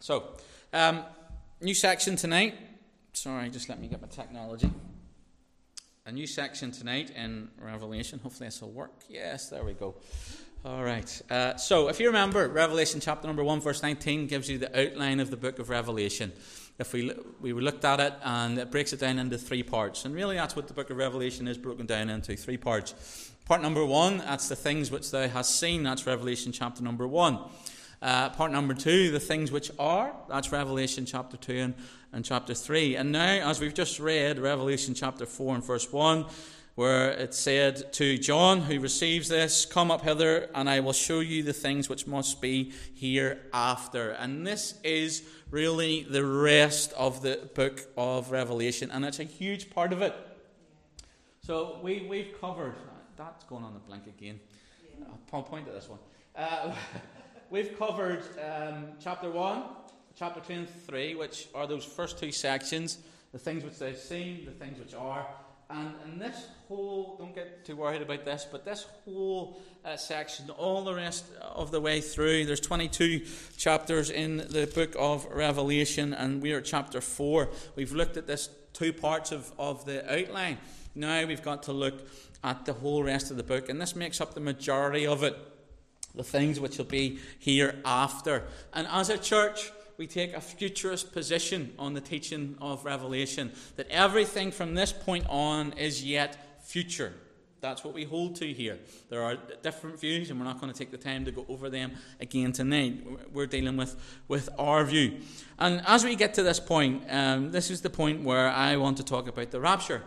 So, um, new section tonight. Sorry, just let me get my technology. A new section tonight in Revelation. Hopefully, this will work. Yes, there we go. All right. Uh, so, if you remember, Revelation chapter number 1, verse 19 gives you the outline of the book of Revelation. If we, we looked at it, and it breaks it down into three parts. And really, that's what the book of Revelation is broken down into three parts. Part number one, that's the things which thou hast seen. That's Revelation chapter number 1. Uh, part number two, the things which are, that's Revelation chapter 2 and, and chapter 3. And now, as we've just read, Revelation chapter 4 and verse 1, where it said to John, who receives this, Come up hither, and I will show you the things which must be hereafter. And this is really the rest of the book of Revelation, and it's a huge part of it. So we, we've covered, that's going on the blank again. I'll point at this one. Uh, we've covered um, chapter 1, chapter 2 and 3, which are those first two sections the things which they've seen, the things which are. And, and this whole, don't get too worried about this, but this whole uh, section, all the rest of the way through, there's 22 chapters in the book of Revelation, and we are chapter 4. We've looked at this two parts of, of the outline. Now we've got to look at the whole rest of the book, and this makes up the majority of it the things which will be hereafter. And as a church, we take a futurist position on the teaching of Revelation that everything from this point on is yet future. That's what we hold to here. There are different views, and we're not going to take the time to go over them again tonight. We're dealing with, with our view. And as we get to this point, um, this is the point where I want to talk about the rapture.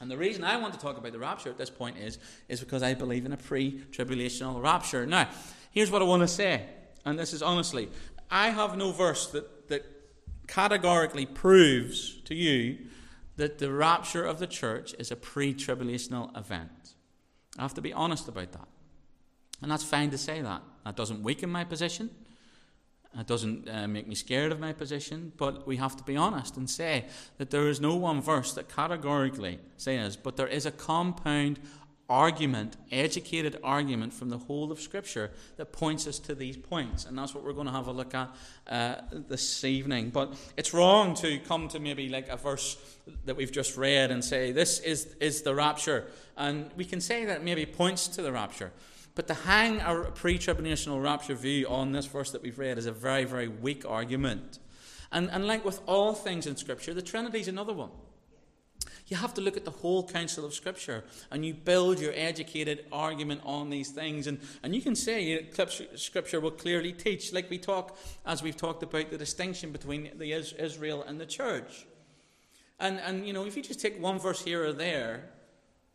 And the reason I want to talk about the rapture at this point is, is because I believe in a pre tribulational rapture. Now, here's what I want to say, and this is honestly I have no verse that, that categorically proves to you that the rapture of the church is a pre tribulational event. I have to be honest about that. And that's fine to say that. That doesn't weaken my position. It doesn't uh, make me scared of my position, but we have to be honest and say that there is no one verse that categorically says, but there is a compound argument, educated argument from the whole of Scripture that points us to these points. And that's what we're going to have a look at uh, this evening. But it's wrong to come to maybe like a verse that we've just read and say, this is, is the rapture. And we can say that maybe points to the rapture. But to hang a pre tribulational rapture view on this verse that we've read is a very, very weak argument. And, and like with all things in Scripture, the Trinity is another one. You have to look at the whole counsel of Scripture and you build your educated argument on these things. And, and you can say you know, Scripture will clearly teach, like we talk, as we've talked about the distinction between the Israel and the church. And, and, you know, if you just take one verse here or there,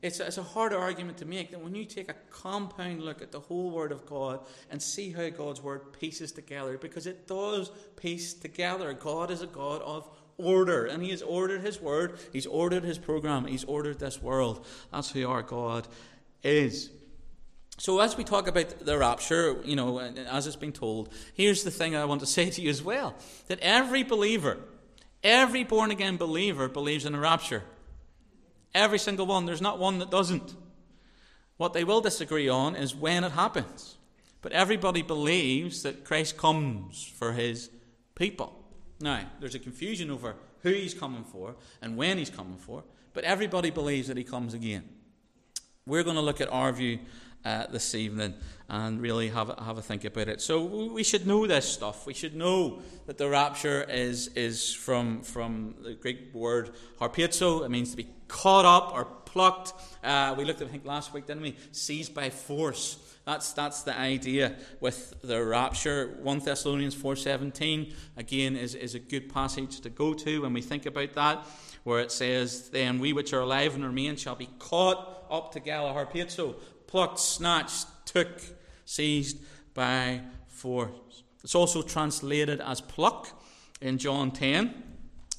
it's a, it's a harder argument to make that when you take a compound look at the whole Word of God and see how God's Word pieces together, because it does piece together. God is a God of order, and He has ordered His Word, He's ordered His program, He's ordered this world. That's who our God is. So, as we talk about the rapture, you know, as it's been told, here's the thing I want to say to you as well that every believer, every born again believer believes in a rapture. Every single one. There's not one that doesn't. What they will disagree on is when it happens. But everybody believes that Christ comes for his people. Now, there's a confusion over who he's coming for and when he's coming for, but everybody believes that he comes again. We're going to look at our view uh, this evening and really have a, have a think about it. So we should know this stuff. We should know that the rapture is is from from the Greek word harpazo. It means to be caught up or plucked. Uh, we looked at I think last week, didn't we? Seized by force. That's that's the idea with the rapture. One Thessalonians four seventeen again is is a good passage to go to when we think about that where it says, Then we which are alive and remain shall be caught up together, harpazo, plucked, snatched, took, seized by force. It's also translated as pluck in John 10.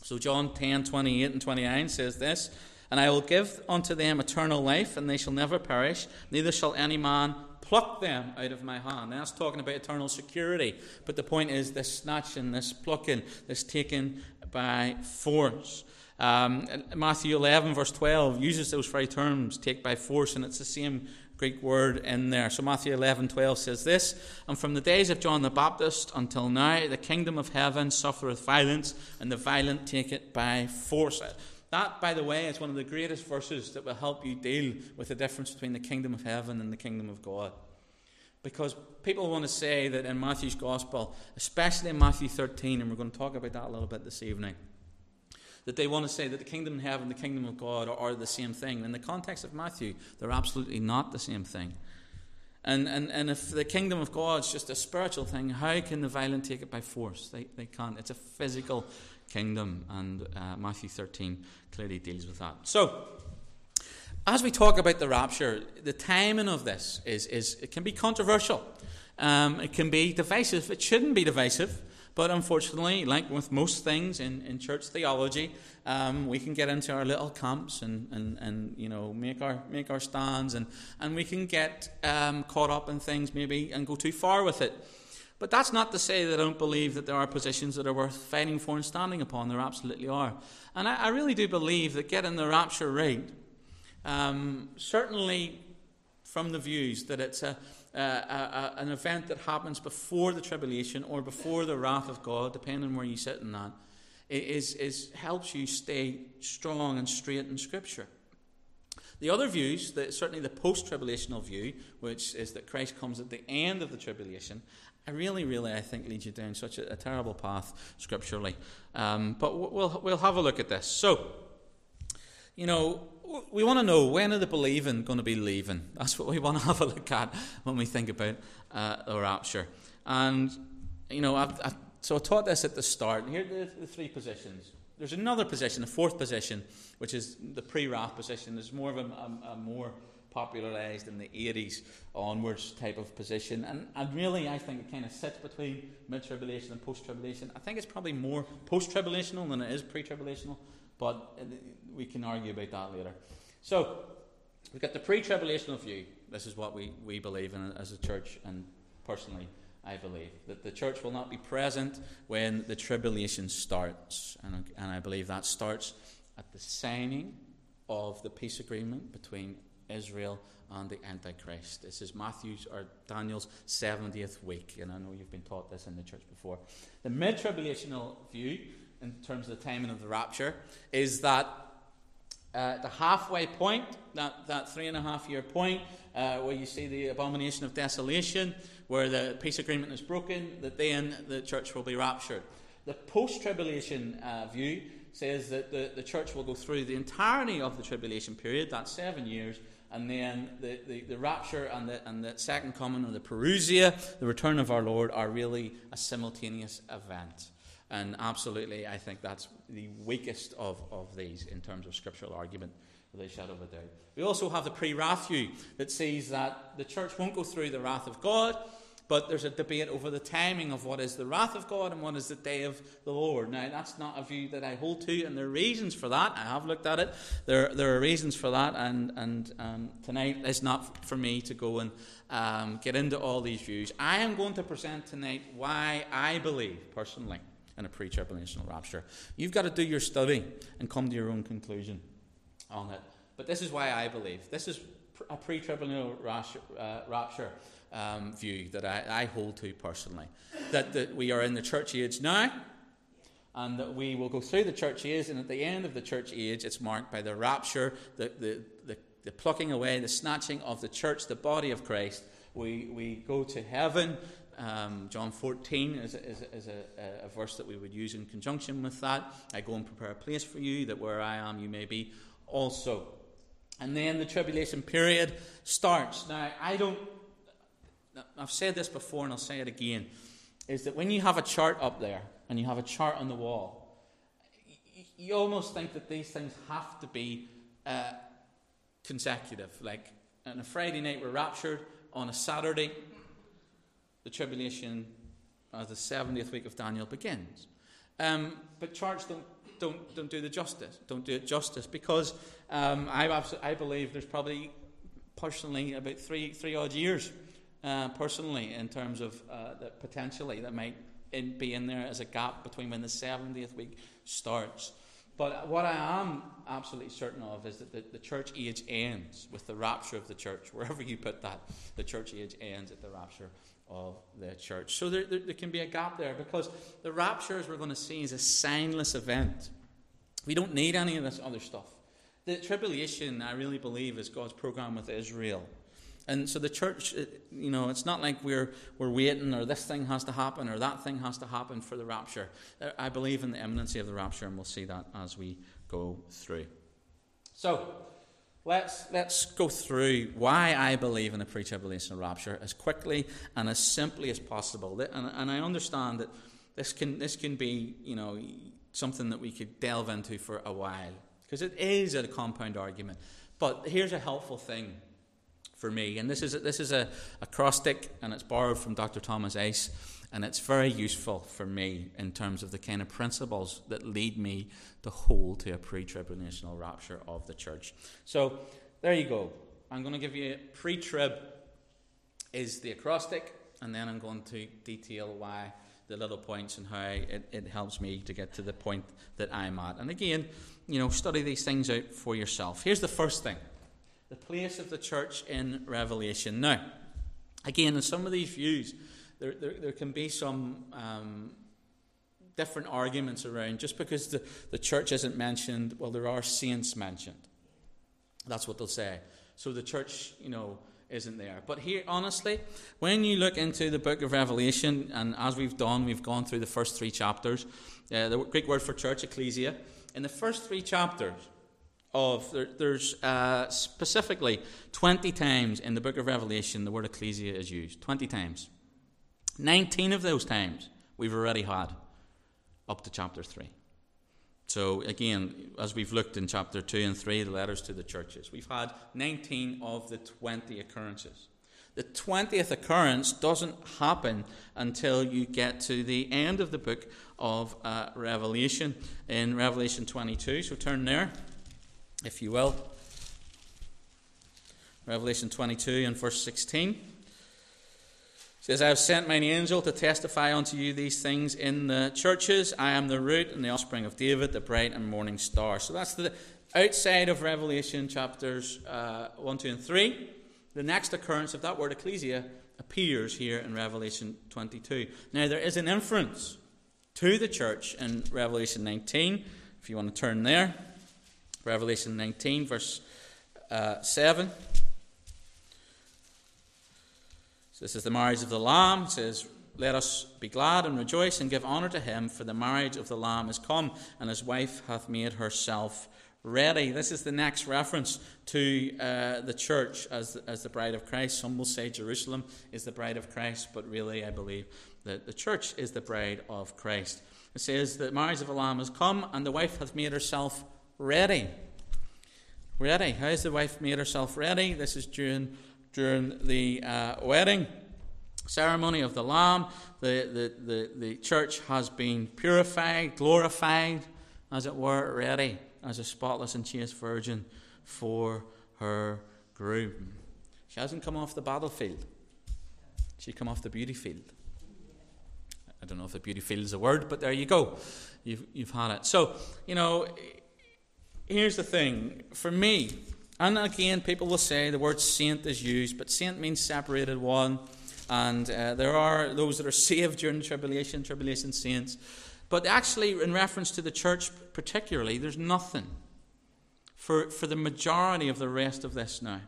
So John 10, 28 and 29 says this And I will give unto them eternal life, and they shall never perish, neither shall any man pluck them out of my hand. Now, that's talking about eternal security. But the point is this snatching, this plucking, this taking by force. Um, Matthew 11, verse 12, uses those very terms, take by force, and it's the same Greek word in there. So Matthew 11, 12 says this And from the days of John the Baptist until now, the kingdom of heaven suffereth violence, and the violent take it by force. That, by the way, is one of the greatest verses that will help you deal with the difference between the kingdom of heaven and the kingdom of God. Because people want to say that in Matthew's gospel, especially in Matthew 13, and we're going to talk about that a little bit this evening, that they want to say that the kingdom of heaven and the kingdom of God are, are the same thing. In the context of Matthew, they're absolutely not the same thing. And, and, and if the kingdom of God is just a spiritual thing, how can the violent take it by force? They, they can't. It's a physical kingdom, and uh, Matthew 13 clearly deals with that. So, as we talk about the rapture, the timing of this is, is it can be controversial. Um, it can be divisive. It shouldn't be divisive. But unfortunately, like with most things in, in church theology, um, we can get into our little camps and, and, and you know make our make our stands and, and we can get um, caught up in things maybe and go too far with it. But that's not to say that I don't believe that there are positions that are worth fighting for and standing upon. There absolutely are. And I, I really do believe that getting the rapture right, um, certainly from the views that it's a, uh, uh, an event that happens before the tribulation or before the wrath of God, depending on where you sit in that, is, is helps you stay strong and straight in Scripture. The other views, that certainly the post-tribulational view, which is that Christ comes at the end of the tribulation, I really, really, I think leads you down such a, a terrible path scripturally. Um, but we'll we'll have a look at this. So, you know, we want to know when are the believing going to be leaving? That's what we want to have a look at when we think about uh, the rapture. And, you know, I've, I've, so I taught this at the start. Here are the, three positions. There's another position, a fourth position, which is the pre wrath position. There's more of a, a, a, more popularized in the 80s onwards type of position. And, and really, I think it kind of sits between mid tribulation and post tribulation. I think it's probably more post tribulational than it is pre tribulational, but uh, we can argue about that later. So, we've got the pre tribulational view. This is what we, we believe in as a church, and personally, I believe that the church will not be present when the tribulation starts. And, and I believe that starts at the signing of the peace agreement between Israel and the Antichrist. This is Matthew's or Daniel's 70th week, and I know you've been taught this in the church before. The mid tribulational view, in terms of the timing of the rapture, is that uh, the halfway point, that, that three and a half year point, uh, where you see the abomination of desolation, where the peace agreement is broken, that then the church will be raptured. The post tribulation uh, view says that the, the church will go through the entirety of the tribulation period, that's seven years, and then the, the, the, rapture and the, and the second coming, or the parousia, the return of our Lord, are really a simultaneous event. And absolutely, I think that's the weakest of, of these in terms of scriptural argument, without a shadow of a doubt. We also have the pre wrath view that sees that the church won't go through the wrath of God, but there's a debate over the timing of what is the wrath of God and what is the day of the Lord. Now, that's not a view that I hold to, and there are reasons for that. I have looked at it. There, there are reasons for that, and, and um, tonight is not for me to go and um, get into all these views. I am going to present tonight why I believe, personally, in a pre tribulational rapture. You've got to do your study and come to your own conclusion on it. But this is why I believe. This is a pre tribulational uh, rapture um, view that I, I, hold to personally. That, that we are in the church age now, and that we will go through the church age, and at the end of the church age, it's marked by the rapture, the, the, the, the plucking away, the snatching of the church, the body of Christ. We, we go to heaven um, John 14 is, is, is a, a, verse that we would use in conjunction with that. I go and prepare a place for you, that where I am, you may be also. And then the tribulation period starts. Now, I don't, I've said this before and I'll say it again, is that when you have a chart up there and you have a chart on the wall, you almost think that these things have to be uh, consecutive. Like on a Friday night, we're raptured, on a Saturday, the tribulation as the 70th week of Daniel begins. Um, but charts don't, don't, don't do the justice, don't do it justice, because um, I, I believe there's probably personally about three, three odd years, uh, personally, in terms of uh, that potentially that might in, be in there as a gap between when the 70th week starts But what I am absolutely certain of is that the, the church age ends with the rapture of the church. Wherever you put that, the church age ends at the rapture of the church. So there, there, there can be a gap there because the rapture, as we're going to see, is a signless event. We don't need any of this other stuff. The tribulation, I really believe, is God's program with Israel. And so the church, you know, it's not like we're, we're waiting or this thing has to happen or that thing has to happen for the rapture. I believe in the imminency of the rapture, and we'll see that as we go through. So, let's, let's go through why I believe in the pre tribulation rapture as quickly and as simply as possible. And, and I understand that this can, this can be, you know, something that we could delve into for a while because it is a compound argument. But here's a helpful thing for me, and this is a, this is a acrostic, and it's borrowed from Dr. Thomas Ice, and it's very useful for me in terms of the kind of principles that lead me to hold to a pre-tribulational rapture of the church. So there you go. I'm going to give you pre-trib is the acrostic, and then I'm going to detail why the little points and how it, it helps me to get to the point that I'm at. And again, you know, study these things out for yourself. Here's the first thing the place of the church in Revelation. Now, again, in some of these views, there, there, there can be some um, different arguments around just because the, the church isn't mentioned, well, there are saints mentioned. That's what they'll say. So the church, you know, isn't there. But here, honestly, when you look into the book of Revelation, and as we've done, we've gone through the first three chapters, uh, the Greek word for church, ecclesia, in the first three chapters of, there, there's uh, specifically 20 times in the book of Revelation the word ecclesia is used. 20 times. 19 of those times we've already had up to chapter 3. So, again, as we've looked in chapter 2 and 3, the letters to the churches, we've had 19 of the 20 occurrences. The 20th occurrence doesn't happen until you get to the end of the book of uh, Revelation, in Revelation 22. So, turn there, if you will. Revelation 22 and verse 16 says, I have sent mine angel to testify unto you these things in the churches. I am the root and the offspring of David, the bright and morning star. So that's the outside of Revelation chapters uh, 1, 2, and 3. The next occurrence of that word ecclesia appears here in Revelation 22. Now, there is an inference to the church in Revelation 19, if you want to turn there. Revelation 19, verse uh, 7. So this is the marriage of the Lamb. It says, Let us be glad and rejoice and give honour to him, for the marriage of the Lamb is come, and his wife hath made herself ready. This is the next reference to uh, the church as, as the bride of Christ. Some will say Jerusalem is the bride of Christ, but really, I believe that the church is the bride of Christ. It says, The marriage of the Lamb is come, and the wife hath made herself ready. Ready. How has the wife made herself ready? This is during during the uh, wedding ceremony of the Lamb. The, the, the, the church has been purified, glorified, as it were, ready as a spotless and chaste virgin for her groom. She hasn't come off the battlefield, she come off the beauty field. I don't know if the beauty field is a word, but there you go. You've, you've had it. So, you know, here's the thing. For me, and again, people will say the word saint is used, but saint means separated one. And uh, there are those that are saved during tribulation, tribulation saints. But actually, in reference to the church particularly, there's nothing for, for the majority of the rest of this now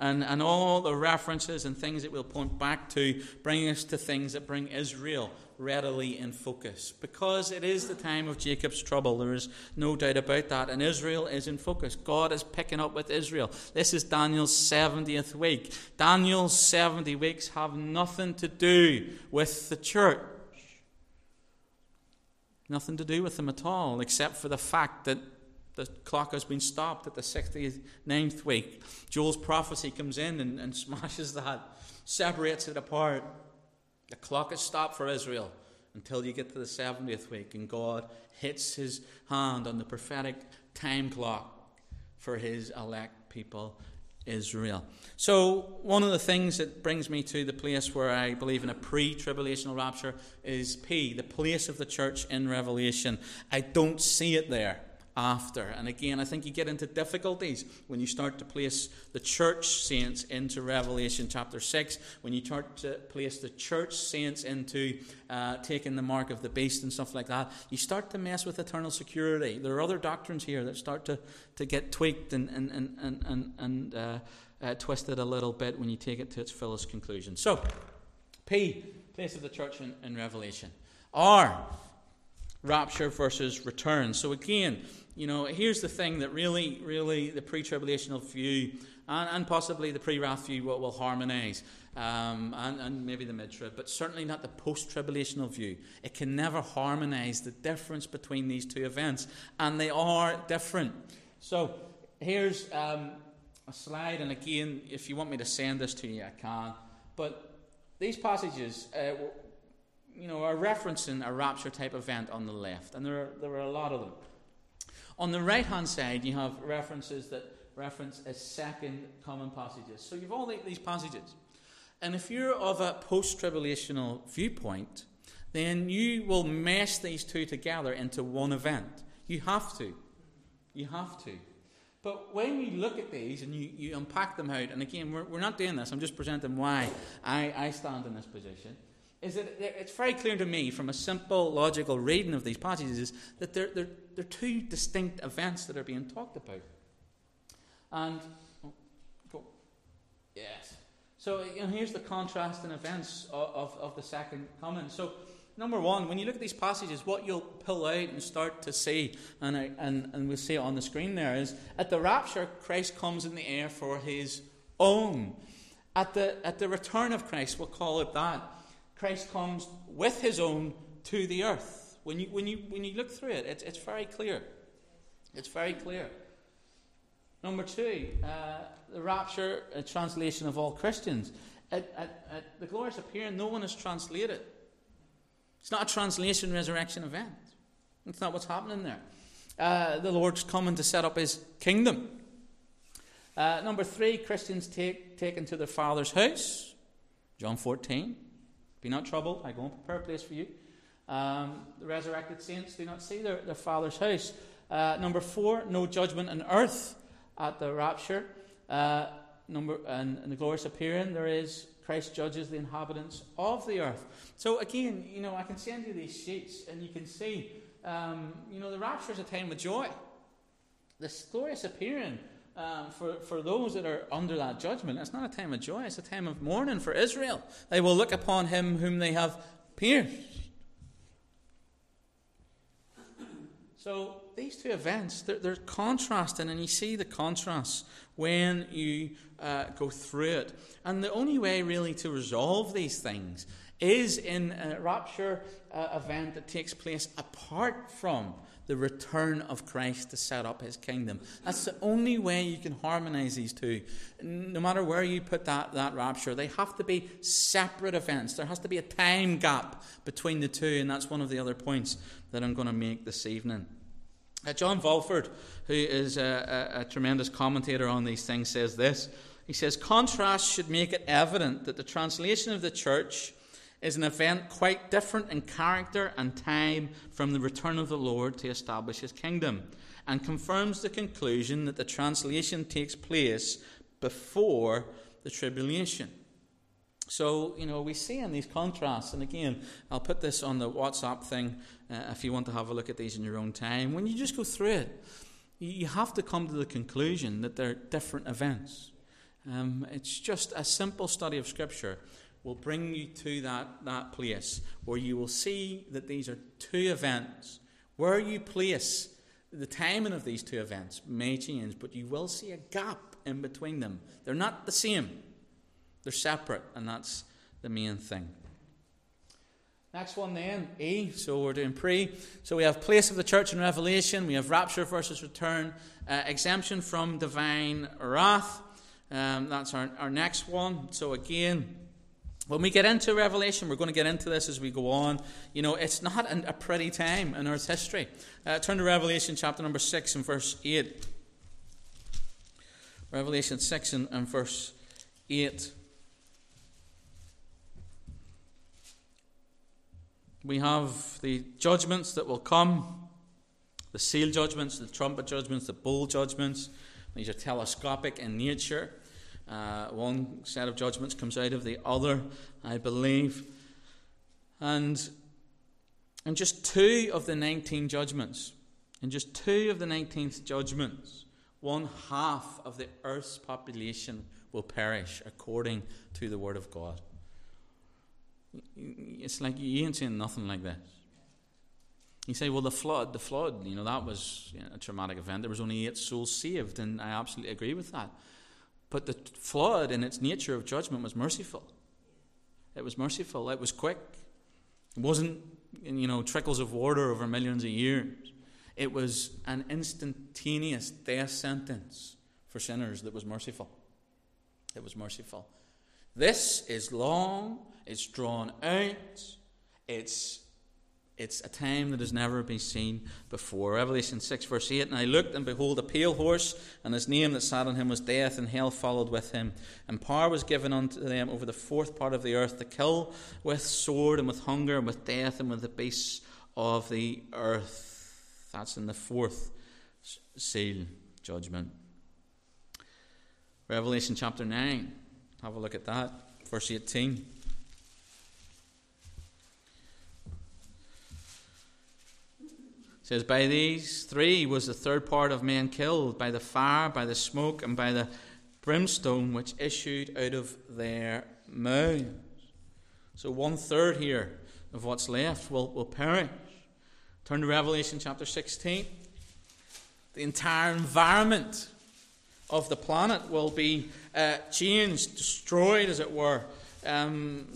and, and all the references and things that we'll point back to bring us to things that bring Israel readily in focus. Because it is the time of Jacob's trouble, there is no doubt about that. And Israel is in focus. God is picking up with Israel. This is Daniel's 70th week. Daniel's 70 weeks have nothing to do with the church. Nothing to do with them at all, except for the fact that the clock has been stopped at the 69th week. Joel's prophecy comes in and, and smashes that, separates it apart. The clock is stopped for Israel until you get to the 70th week, and God hits his hand on the prophetic time clock for his elect people, Israel. So, one of the things that brings me to the place where I believe in a pre tribulational rapture is P, the place of the church in Revelation. I don't see it there after. And again, I think you get into difficulties when you start to place the church saints into Revelation chapter 6, when you start to place the church saints into uh, taking the mark of the beast and stuff like that. You start to mess with eternal security. There are other doctrines here that start to, to get tweaked and, and, and, and, and, uh, uh, twisted a little bit when you take it to its fullest conclusion. So, P, place of the church in, in Revelation. R, rapture versus return. So again, you know, here's the thing that really, really the pre-tribulational view and, and possibly the pre-wrath view will, will harmonize, um, and, and maybe the mid-trib, but certainly not the post-tribulational view. It can never harmonize the difference between these two events, and they are different. So here's um, a slide, and again, if you want me to send this to you, I can. But these passages, uh, you know, are referencing a rapture type event on the left, and there are, there are a lot of them. On the right hand side, you have references that reference a second common passages. So you've all these passages. And if you're of a post tribulational viewpoint, then you will mesh these two together into one event. You have to. You have to. But when you look at these and you, you unpack them out, and again, we're, we're not doing this, I'm just presenting why I, I stand in this position is that it's very clear to me from a simple logical reading of these passages that they're, they're, they're two distinct events that are being talked about. And, oh, go. Yes. So you know, here's the contrast in events of, of, of the second coming. So, number one, when you look at these passages, what you'll pull out and start to see, and, I, and, and we'll see it on the screen there, is at the rapture, Christ comes in the air for his own. At the, at the return of Christ, we'll call it that Christ comes with his own to the earth. When you, when you, when you look through it, it's, it's very clear. It's very clear. Number two, uh, the rapture, a translation of all Christians. At, at, at, the glorious appearing, no one is translated. It's not a translation resurrection event. That's not what's happening there. Uh, the Lord's coming to set up his kingdom. Uh, number three, Christians take, taken to their Father's house. John 14. Be not troubled, I go and prepare a place for you. Um, the resurrected saints do not see their, their Father's house. Uh, number four, no judgment on earth at the rapture. Uh, number and, and the glorious appearing, there is Christ judges the inhabitants of the earth. So again, you know, I can send you these sheets, and you can see, um, you know, the rapture is a time of joy. This glorious appearing um, for, for those that are under that judgment, it's not a time of joy, it's a time of mourning for Israel. They will look upon him whom they have pierced. So these two events, they're, they're contrasting, and you see the contrast when you uh, go through it. And the only way, really, to resolve these things is in a rapture uh, event that takes place apart from the return of Christ to set up his kingdom. That's the only way you can harmonize these two. No matter where you put that, that rapture, they have to be separate events. There has to be a time gap between the two, and that's one of the other points that I'm going to make this evening. Uh, John Walvoord, who is a, a, a tremendous commentator on these things, says this. He says, Contrast should make it evident that the translation of the church is an event quite different in character and time from the return of the Lord to establish his kingdom, and confirms the conclusion that the translation takes place before the tribulation. So, you know, we see in these contrasts, and again, I'll put this on the WhatsApp thing uh, if you want to have a look at these in your own time. When you just go through it, you have to come to the conclusion that they're different events. Um, it's just a simple study of Scripture will bring you to that, that place where you will see that these are two events. Where you place the timing of these two events may change, but you will see a gap in between them. They're not the same, they're separate, and that's the main thing. Next one then, E. So we're doing pre. So we have place of the church in Revelation. We have rapture versus return. Uh, exemption from divine wrath. Um, that's our, our next one. So again, when we get into Revelation, we're going to get into this as we go on. You know, it's not an, a pretty time in Earth's history. Uh, turn to Revelation chapter number 6 and verse 8. Revelation 6 and, and verse 8. We have the judgments that will come The seal judgments, the trumpet judgments, the bowl judgments, these are telescopic in nature. Uh, one set of judgments comes out of the other, I believe. And, and just two of the 19 judgments, in just two of the 19th judgments, one half of the earth's population will perish according to the word of God. It's like you ain't saying nothing like this. You say, well, the flood, the flood, you know, that was a traumatic event. There was only eight souls saved, and I absolutely agree with that. But the flood, in its nature of judgment, was merciful. It was merciful. It was quick. It wasn't, you know, trickles of water over millions of years. It was an instantaneous death sentence for sinners that was merciful. It was merciful. This is long, it's drawn out, it's it's a time that has never been seen before. Revelation 6, verse 8 And I looked, and behold, a pale horse, and his name that sat on him was Death, and hell followed with him. And power was given unto them over the fourth part of the earth to kill with sword, and with hunger, and with death, and with the beasts of the earth. That's in the fourth seal judgment. Revelation chapter 9. Have a look at that. Verse 18. Says, By these three was the third part of men killed, by the fire, by the smoke, and by the brimstone which issued out of their mouths. So one third here of what's left will, will perish. Turn to Revelation chapter 16. The entire environment of the planet will be uh, changed, destroyed, as it were. Um,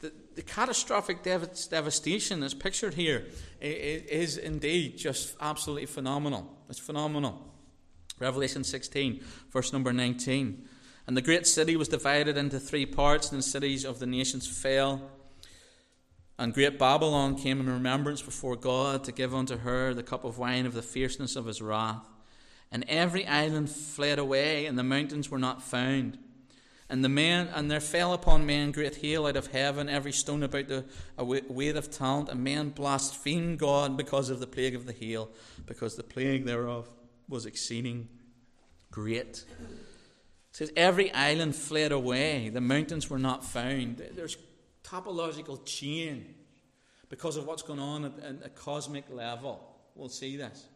the, the catastrophic dev- devastation that's pictured here is indeed just absolutely phenomenal. It's phenomenal. Revelation 16, verse number 19. And the great city was divided into three parts, and the cities of the nations fell. And great Babylon came in remembrance before God to give unto her the cup of wine of the fierceness of his wrath. And every island fled away, and the mountains were not found. And the men and there fell upon men great hail out of heaven, every stone about the weight of talent, and men blasphemed God because of the plague of the hail, because the plague thereof was exceeding great. It says every island fled away, the mountains were not found. There's topological change because of what's going on at, at a cosmic level. We'll see this.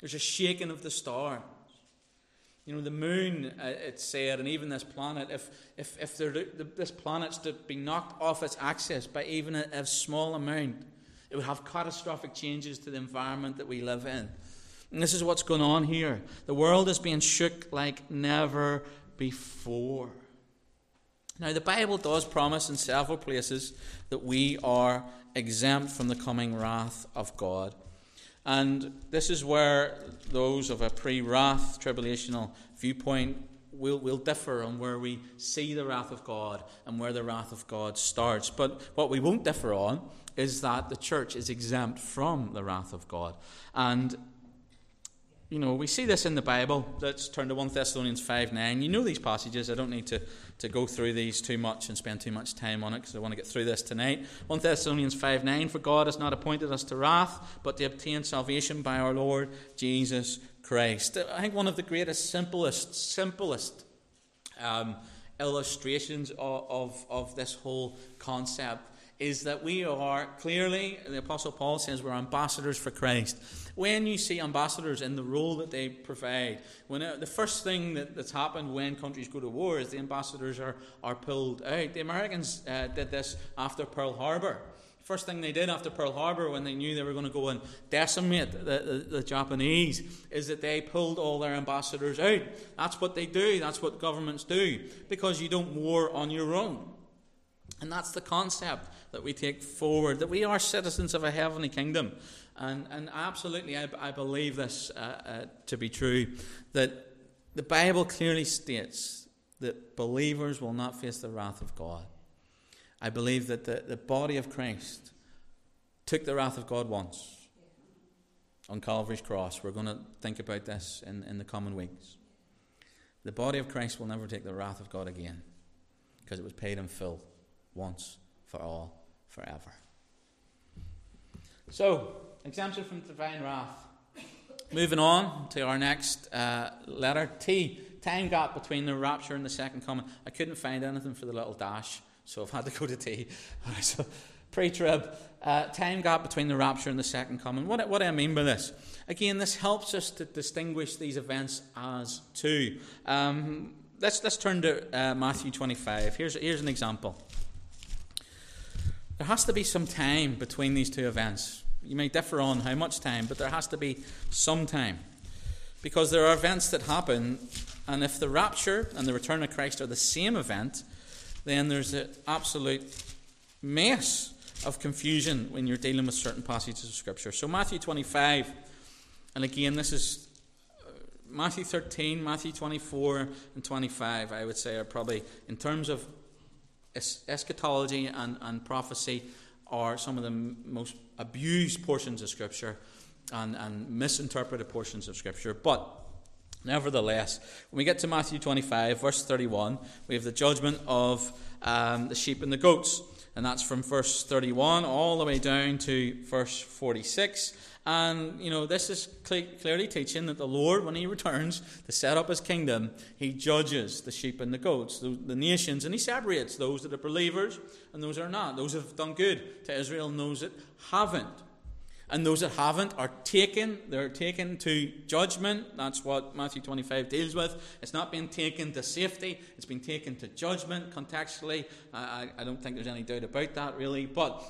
There's a shaking of the stars. You know, the moon, uh, it's said, and even this planet, if, if, if this planet's to be knocked off its axis by even a, a small amount, it would have catastrophic changes to the environment that we live in. And this is what's going on here. The world is being shook like never before. Now, the Bible does promise in several places that we are exempt from the coming wrath of God. And this is where those of a pre wrath tribulational viewpoint will, will differ on where we see the wrath of God and where the wrath of God starts. But what we won't differ on is that the church is exempt from the wrath of God. And you know, we see this in the Bible. Let's turn to 1 Thessalonians 5 9. You know these passages. I don't need to, to go through these too much and spend too much time on it because I want to get through this tonight. 1 Thessalonians 5 9 For God has not appointed us to wrath, but to obtain salvation by our Lord Jesus Christ. I think one of the greatest, simplest, simplest um, illustrations of, of, of this whole concept is that we are clearly, the Apostle Paul says, we're ambassadors for Christ. When you see ambassadors in the role that they provide, when it, uh, the first thing that, that's happened when countries go to war is the ambassadors are, are pulled out. The Americans uh, did this after Pearl Harbor. First thing they did after Pearl Harbor, when they knew they were going to go and decimate the, the, the, Japanese, is that they pulled all their ambassadors out. That's what they do. That's what governments do. Because you don't war on your own. And that's the concept that we take forward, that we are citizens of a heavenly kingdom. And, and absolutely, I, I believe this uh, uh, to be true, that the Bible clearly states that believers will not face the wrath of God. I believe that the, the body of Christ took the wrath of God once on Calvary's cross. We're going to think about this in, in the coming weeks. The body of Christ will never take the wrath of God again because it was paid in full once for all forever. So, exemption from divine wrath. Moving on to our next uh, letter T. Time gap between the rapture and the second coming. I couldn't find anything for the little dash, so I've had to go to T. so, pre trib, uh, time gap between the rapture and the second coming. What, what do I mean by this? Again, this helps us to distinguish these events as two. Um, let's, let's turn to uh, Matthew 25. Here's, here's an example. There has to be some time between these two events. You may differ on how much time, but there has to be some time. Because there are events that happen, and if the rapture and the return of Christ are the same event, then there's an absolute mess of confusion when you're dealing with certain passages of Scripture. So, Matthew 25, and again, this is uh, Matthew 13, Matthew 24, and 25, I would say, are probably, in terms of eschatology and, and prophecy, are some of the most abused portions of Scripture and, and misinterpreted portions of Scripture. But nevertheless, when we get to Matthew 25, verse 31, we have the judgment of um, the sheep and the goats. And that's from verse 31 all the way down to verse 46. And, you know, this is clearly teaching that the Lord, when He returns to set up His kingdom, He judges the sheep and the goats, the, the nations, and He separates those that are believers and those that are not. Those that have done good to Israel and those that haven't. And those that haven't are taken, they're taken to judgment. That's what Matthew 25 deals with. It's not being taken to safety, it's been taken to judgment contextually. I, I don't think there's any doubt about that, really. But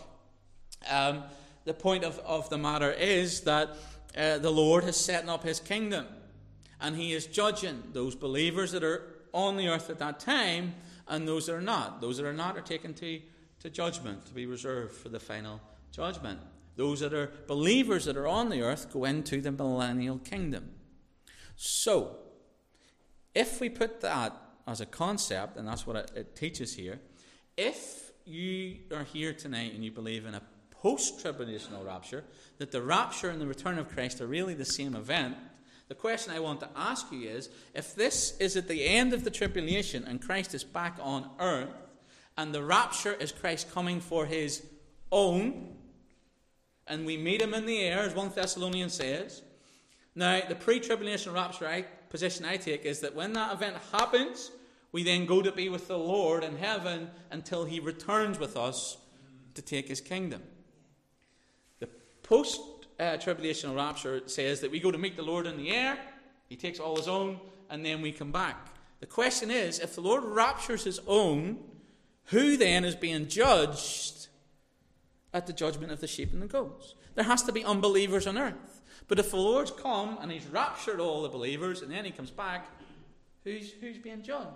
um, the point of, of the matter is that uh, the Lord is setting up his kingdom and he is judging those believers that are on the earth at that time and those that are not. Those that are not are taken to, to judgment, to be reserved for the final judgment. Those that are believers that are on the earth go into the millennial kingdom. So, if we put that as a concept, and that's what it, it teaches here, if you are here tonight and you believe in a post tribulational rapture, that the rapture and the return of Christ are really the same event, the question I want to ask you is if this is at the end of the tribulation and Christ is back on earth, and the rapture is Christ coming for his own, and we meet him in the air, as 1 Thessalonians says. Now, the pre tribulation rapture I, position I take is that when that event happens, we then go to be with the Lord in heaven until he returns with us to take his kingdom. The post uh, tribulational rapture says that we go to meet the Lord in the air, he takes all his own, and then we come back. The question is if the Lord raptures his own, who then is being judged at the judgment of the sheep and the goats? There has to be unbelievers on earth. But if the Lord's come and he's raptured all the believers and then he comes back, who's, who's being judged?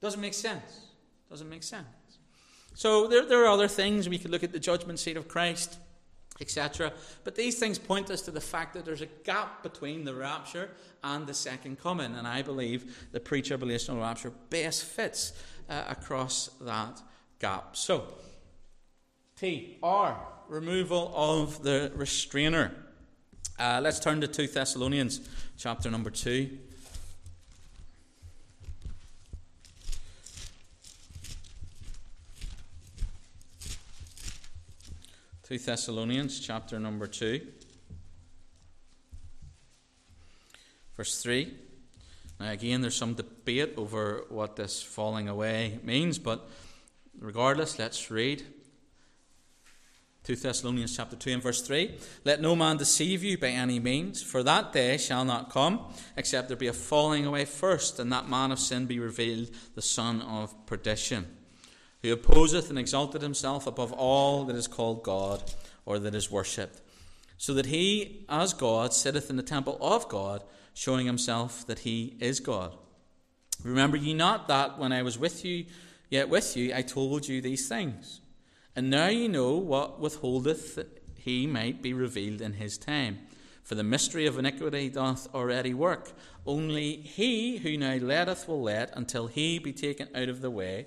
Doesn't make sense. Doesn't make sense. So there, there are other things. We could look at the judgment seat of Christ etc. But these things point us to the fact that there's a gap between the rapture and the second coming, and I believe the pre tribulational rapture best fits uh, across that gap. So, T, R, removal of the restrainer. Uh, let's turn to 2 Thessalonians chapter number 2. 2 Thessalonians chapter number 2, verse 3. Now, again, there's some debate over what this falling away means, but regardless, let's read 2 Thessalonians chapter 2 and verse 3. Let no man deceive you by any means, for that day shall not come, except there be a falling away first, and that man of sin be revealed, the son of perdition who opposeth and exalteth himself above all that is called God or that is worshipped, so that he, as God, sitteth in the temple of God, showing himself that he is God. Remember ye not that when I was with you, yet with you, I told you these things. And now ye know what withholdeth that he might be revealed in his time. For the mystery of iniquity doth already work. Only he who now letteth will let until he be taken out of the way.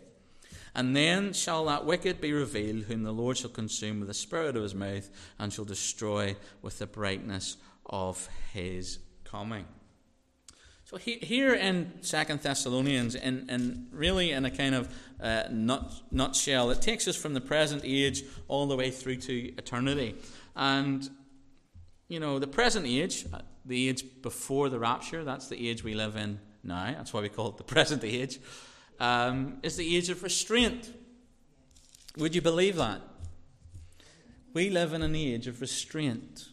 And then shall that wicked be revealed, whom the Lord shall consume with the spirit of his mouth, and shall destroy with the brightness of his coming. So here in Second Thessalonians, in, in really in a kind of uh, nut, nutshell, it takes us from the present age all the way through to eternity. And you know, the present age, uh, the age before the rapture, that's the age we live in now, that's why we call it the present age, um, is the age of restraint. Would you believe that? We live in an age of restraint.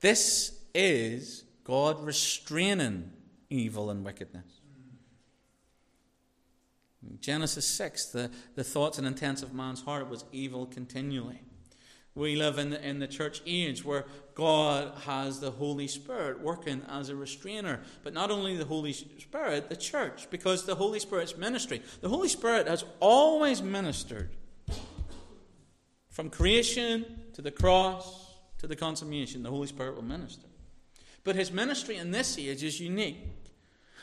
This is God restraining evil and wickedness. Genesis 6, the, the thoughts and intents of man's heart was evil continually. We live in the, in the church age where God has the Holy Spirit working as a restrainer. But not only the Holy Spirit, the church, because the Holy Spirit's ministry. The Holy Spirit has always ministered from creation to the cross to the consummation. The Holy Spirit will minister. But his ministry in this age is unique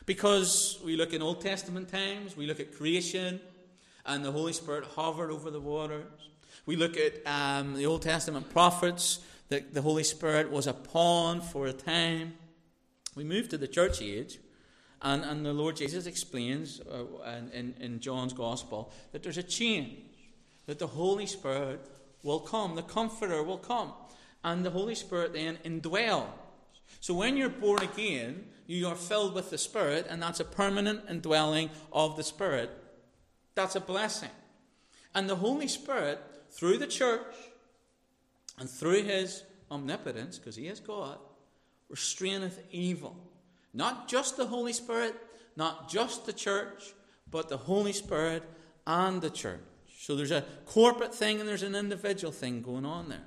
because we look in Old Testament times, we look at creation, and the Holy Spirit hovered over the waters. We look at um, the Old Testament prophets, that the Holy Spirit was upon for a time. We move to the church age, and, and the Lord Jesus explains uh, in, in John's Gospel that there's a change, that the Holy Spirit will come, the Comforter will come, and the Holy Spirit then indwells. So when you're born again, you are filled with the Spirit, and that's a permanent indwelling of the Spirit. That's a blessing. And the Holy Spirit through the church and through his omnipotence, because he is God, restraineth evil. Not just the Holy Spirit, not just the church, but the Holy Spirit and the church. So there's a corporate thing and there's an individual thing going on there.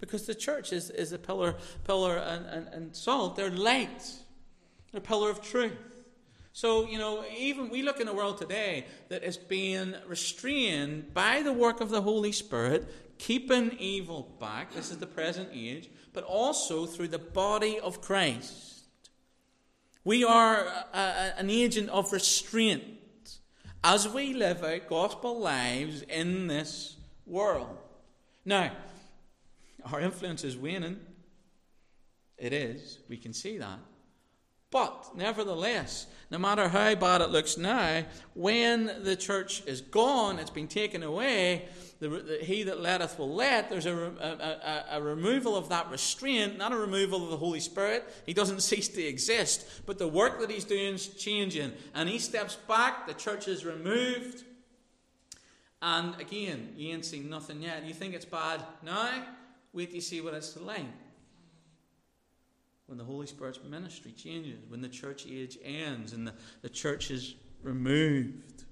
Because the church is, is a pillar, pillar and, and, and salt. They're light. They're a pillar of truth. So, you know, even we look in a world today that is being restrained by the work of the Holy Spirit, keeping evil back. This is the present age, but also through the body of Christ. We are a, a, an agent of restraint as we live out gospel lives in this world. Now, our influence is waning. It is. We can see that. But nevertheless, no matter how bad it looks now, when the church is gone, it's been taken away, the, the, he that letteth will let, there's a, a, a, a, removal of that restraint, not a removal of the Holy Spirit. He doesn't cease to exist, but the work that he's doing is changing. And he steps back, the church is removed. And again, you ain't seen nothing yet. You think it's bad now? Wait you see what it's like when the Holy Spirit's ministry changes, when the church age ends and the, the church is removed.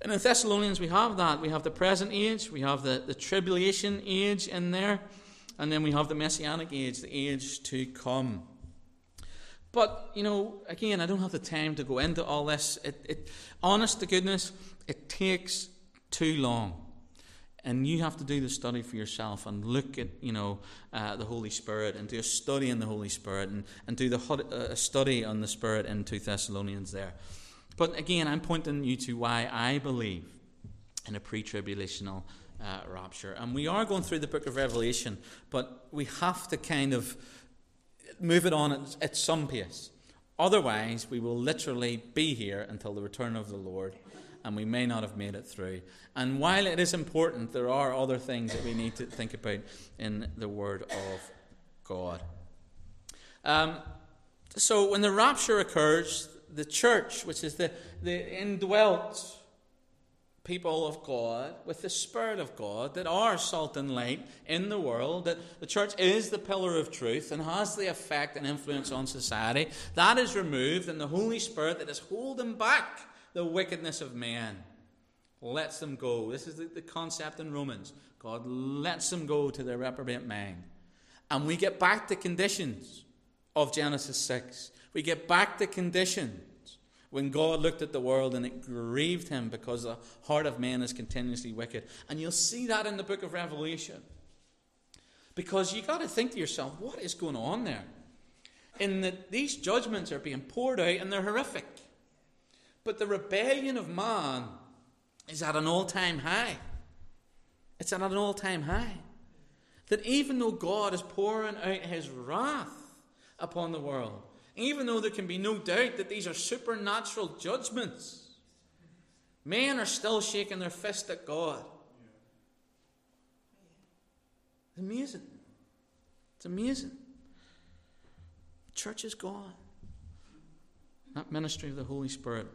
And in Thessalonians, we have that. We have the present age, we have the, the tribulation age in there, and then we have the messianic age, the age to come. But, you know, again, I don't have the time to go into all this. It, it, honest to goodness, it takes too long and you have to do the study for yourself and look at you know uh, the Holy Spirit and do a study in the Holy Spirit and, and do the uh, study on the Spirit in 2 Thessalonians there. But again, I'm pointing you to why I believe in a pre-tribulational uh, rapture, and we are going through the Book of Revelation, but we have to kind of move it on at, at some pace. Otherwise, we will literally be here until the return of the Lord and we may not have made it through. And while it is important, there are other things that we need to think about in the Word of God. Um, so, when the rapture occurs, the church, which is the, the indwelt people of God with the Spirit of God that are salt and light in the world, that the church is the pillar of truth and has the effect and influence on society, that is removed, and the Holy Spirit that is holding back the wickedness of man, lets them go. This is the, concept in Romans. God lets them go to their reprobate mind. And we get back to conditions of Genesis 6. We get back to conditions when God looked at the world and it grieved him because the heart of man is continuously wicked. And you'll see that in the book of Revelation. Because you've got to think to yourself, what is going on there? In that these judgments are being poured out and they're horrific. But the rebellion of man is at an all time high. It's at an all time high. That even though God is pouring out his wrath upon the world, even though there can be no doubt that these are supernatural judgments, men are still shaking their fist at God. It's amazing. It's amazing. church is gone. That ministry of the Holy Spirit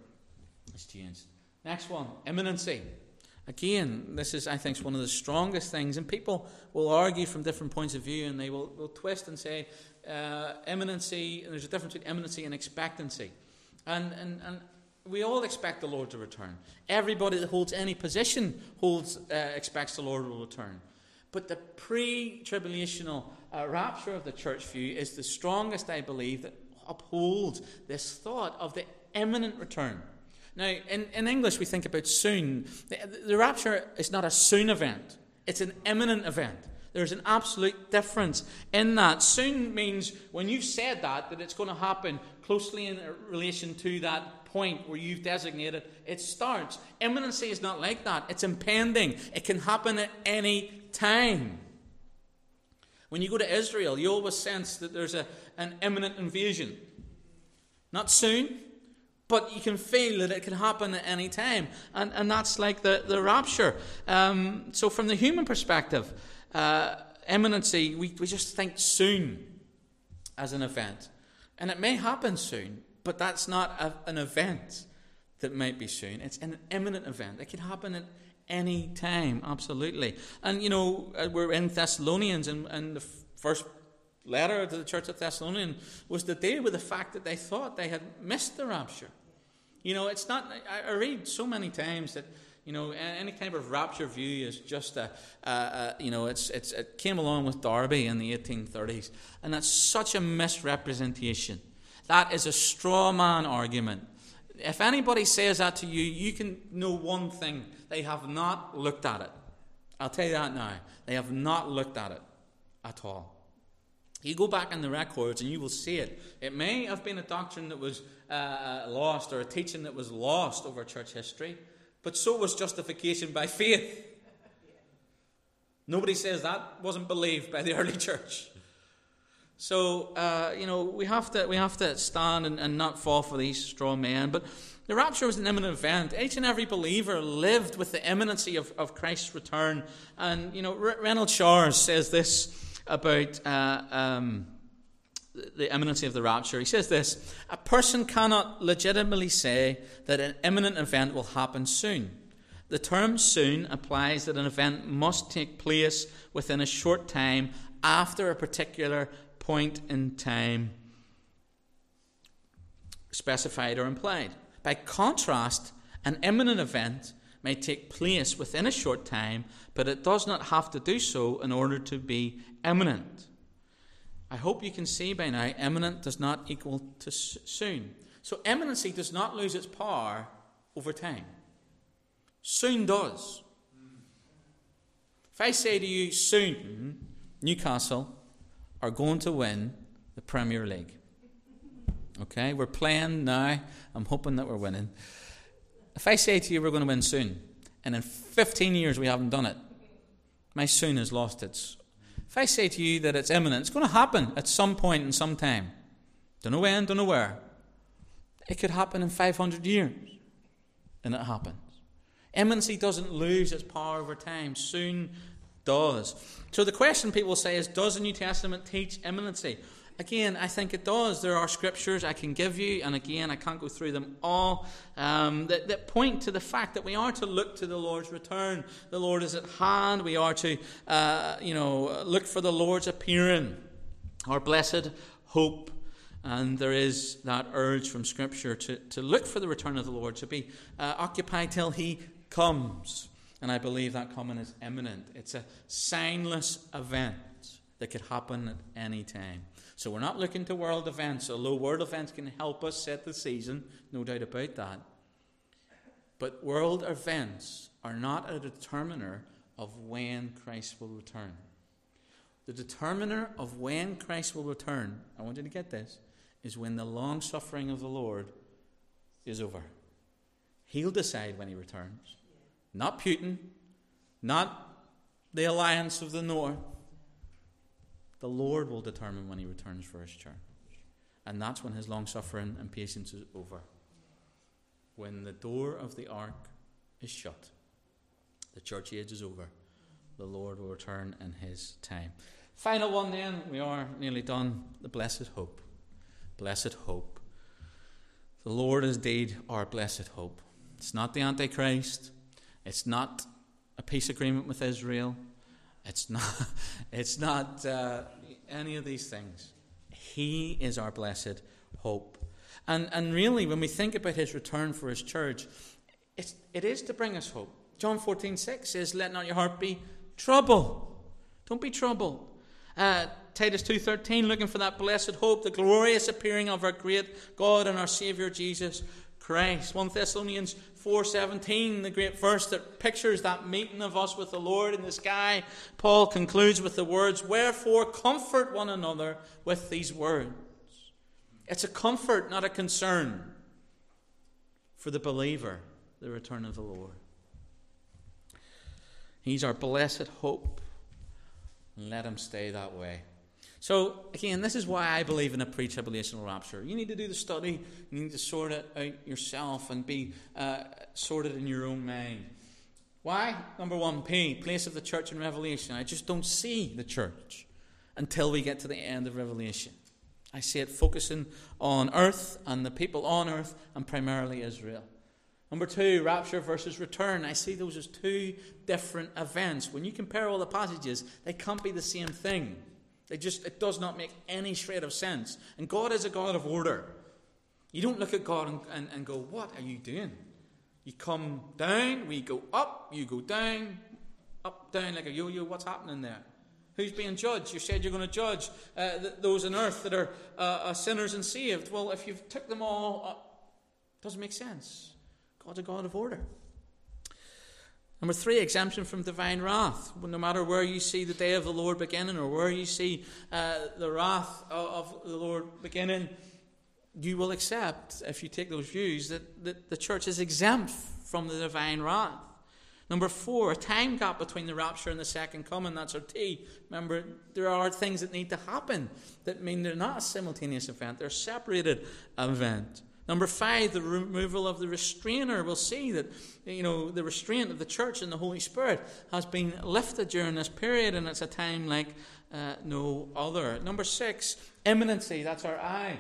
has changed. Next one, imminency. Again, this is, I think, one of the strongest things, and people will argue from different points of view, and they will, will twist and say uh, imminency, and there's a difference between imminency and expectancy. And, and, and we all expect the Lord to return. Everybody that holds any position holds, uh, expects the Lord will return. But the pre tribulational uh, rapture of the church view is the strongest, I believe, that upholds this thought of the imminent return. Now, in, in English, we think about soon. The, the rapture is not a soon event, it's an imminent event. There's an absolute difference in that. Soon means when you've said that, that it's going to happen closely in relation to that point where you've designated, it starts. Imminency is not like that, it's impending. It can happen at any time. When you go to Israel, you always sense that there's a, an imminent invasion. Not soon, but you can feel that it can happen at any time. And, and that's like the, the rapture. Um, so, from the human perspective, uh, imminency, we, we just think soon as an event. And it may happen soon, but that's not a, an event that might be soon. It's an imminent event. It can happen at any time, absolutely. And, you know, uh, we're in Thessalonians, and, and the first letter to the church of Thessalonian was to deal with the fact that they thought they had missed the rapture. You know, it's not, I, I read so many times that, you know, any kind of rapture view is just a, a, a, you know, it's, it's, it came along with Darby in the 1830s, and that's such a misrepresentation. That is a straw man argument. If anybody says that to you, you can know one thing they have not looked at it. I'll tell you that now. They have not looked at it at all. You go back in the records and you will see it. It may have been a doctrine that was uh, uh lost or a teaching that was lost over church history, but so was justification by faith. Nobody says that wasn't believed by the early church. So uh, you know we have to we have to stand and, and not fall for these straw men. But the rapture was an imminent event. Each and every believer lived with the imminency of, of Christ's return. And you know Renald Showers says this about uh, um, the imminency of the rapture. He says this: a person cannot legitimately say that an imminent event will happen soon. The term soon applies that an event must take place within a short time after a particular point in time specified or implied. By contrast, an imminent event may take place within a short time, but it does not have to do so in order to be imminent. I hope you can see by now, imminent does not equal to soon. So, imminency does not lose its power over time. Soon does. If I say to you, soon, Newcastle are going to win the Premier League. Okay, we're playing now. I'm hoping that we're winning. If I say to you we're going to win soon, and in 15 years we haven't done it, my soon has lost its. If I say to you that it's imminent, it's going to happen at some point in some time. Don't know when, don't know where. It could happen in 500 years, and it happens. Imminency doesn't lose its power over time. Soon does. So the question people say is Does the New Testament teach imminency? Again, I think it does. There are scriptures I can give you, and again, I can't go through them all, um, that, that, point to the fact that we are to look to the Lord's return. The Lord is at hand. We are to, uh, you know, look for the Lord's appearing. Our blessed hope. And there is that urge from Scripture to, to look for the return of the Lord, to be uh, occupied till He comes. And I believe that coming is imminent. It's a signless event that could happen at any time. So we're not looking to world events, although world events can help us set the season, no doubt about that. But world events are not a determiner of when Christ will return. The determiner of when Christ will return, I want you to get this, is when the long suffering of the Lord is over. He'll decide when he returns. Not Putin, not the alliance of the North. The Lord will determine when he returns for his church. And that's when his long suffering and patience is over. When the door of the ark is shut, the church age is over, the Lord will return in his time. Final one, then, we are nearly done. The blessed hope. Blessed hope. The Lord is indeed our blessed hope. It's not the Antichrist. It's not a peace agreement with Israel. It's not, it's not uh, any of these things. He is our blessed hope. And, and really, when we think about his return for his church, it's, it is to bring us hope. John 14, 6 says, Let not your heart be troubled. Don't be troubled. Uh, Titus 2.13, looking for that blessed hope, the glorious appearing of our great God and our Saviour Jesus Christ. 1 Thessalonians 4:17, the great verse that pictures that meeting of us with the Lord in the sky. Paul concludes with the words, "Wherefore comfort one another with these words." It's a comfort, not a concern for the believer, the return of the Lord. He's our blessed hope. And let him stay that way. So, again, this is why I believe in a pre tribulational rapture. You need to do the study, you need to sort it out yourself and be uh, sorted in your own mind. Why? Number one, P, place of the church in Revelation. I just don't see the church until we get to the end of Revelation. I see it focusing on earth and the people on earth and primarily Israel. Number two, rapture versus return. I see those as two different events. When you compare all the passages, they can't be the same thing. They just, it does not make any shred of sense. And God is a God of order. You don't look at God and, and, and go, What are you doing? You come down, we go up, you go down, up, down like a yo yo. What's happening there? Who's being judged? You said you're going to judge uh, those on earth that are uh, uh, sinners and saved. Well, if you've took them all up, doesn't make sense. God's a God of order. Number three, exemption from divine wrath. No matter where you see the day of the Lord beginning or where you see uh, the wrath of, of, the Lord beginning, you will accept, if you take those views, that, that the church is exempt from the divine wrath. Number four, a time gap between the rapture and the second coming. That's our T. Remember, there are things that need to happen that mean they're not a simultaneous event, they're a separated event. Number five, the removal of the restrainer. We'll see that you know the restraint of the church and the Holy Spirit has been lifted during this period, and it's a time like uh, no other. Number six, imminency. That's our I.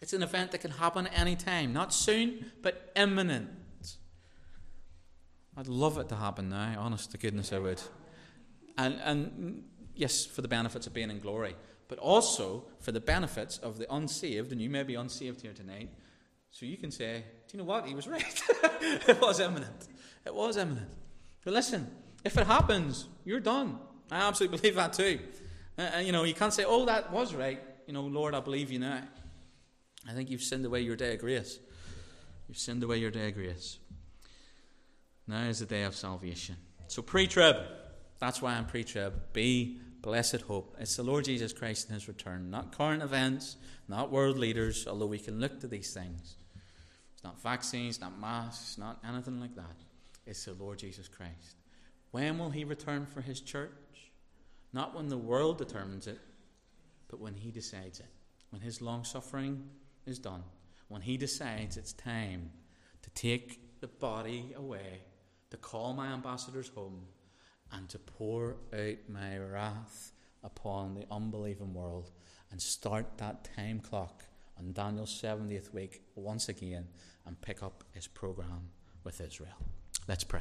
It's an event that can happen any time, not soon, but imminent. I'd love it to happen now. Honest to goodness, I would. And and yes, for the benefits of being in glory, but also for the benefits of the unsaved, and you may be unsaved here tonight so you can say, do you know what? He was right. it was imminent. It was imminent. But listen, if it happens, you're done. I absolutely believe that too. Uh, you know, you can't say, oh, that was right. You know, Lord, I believe you now. I think you've sinned away your day of grace. You've sinned away your day of grace. Now is the day of salvation. So pre trib. That's why I'm pre trib. Be blessed hope. It's the Lord Jesus Christ in his return, not current events, not world leaders, although we can look to these things It's not vaccines, not masks, not anything like that. It's the Lord Jesus Christ. When will He return for His church? Not when the world determines it, but when He decides it. When His long suffering is done. When He decides it's time to take the body away, to call my ambassadors home, and to pour out my wrath upon the unbelieving world and start that time clock on Daniel's 70th week once again and pick up his program with Israel. Let's pray.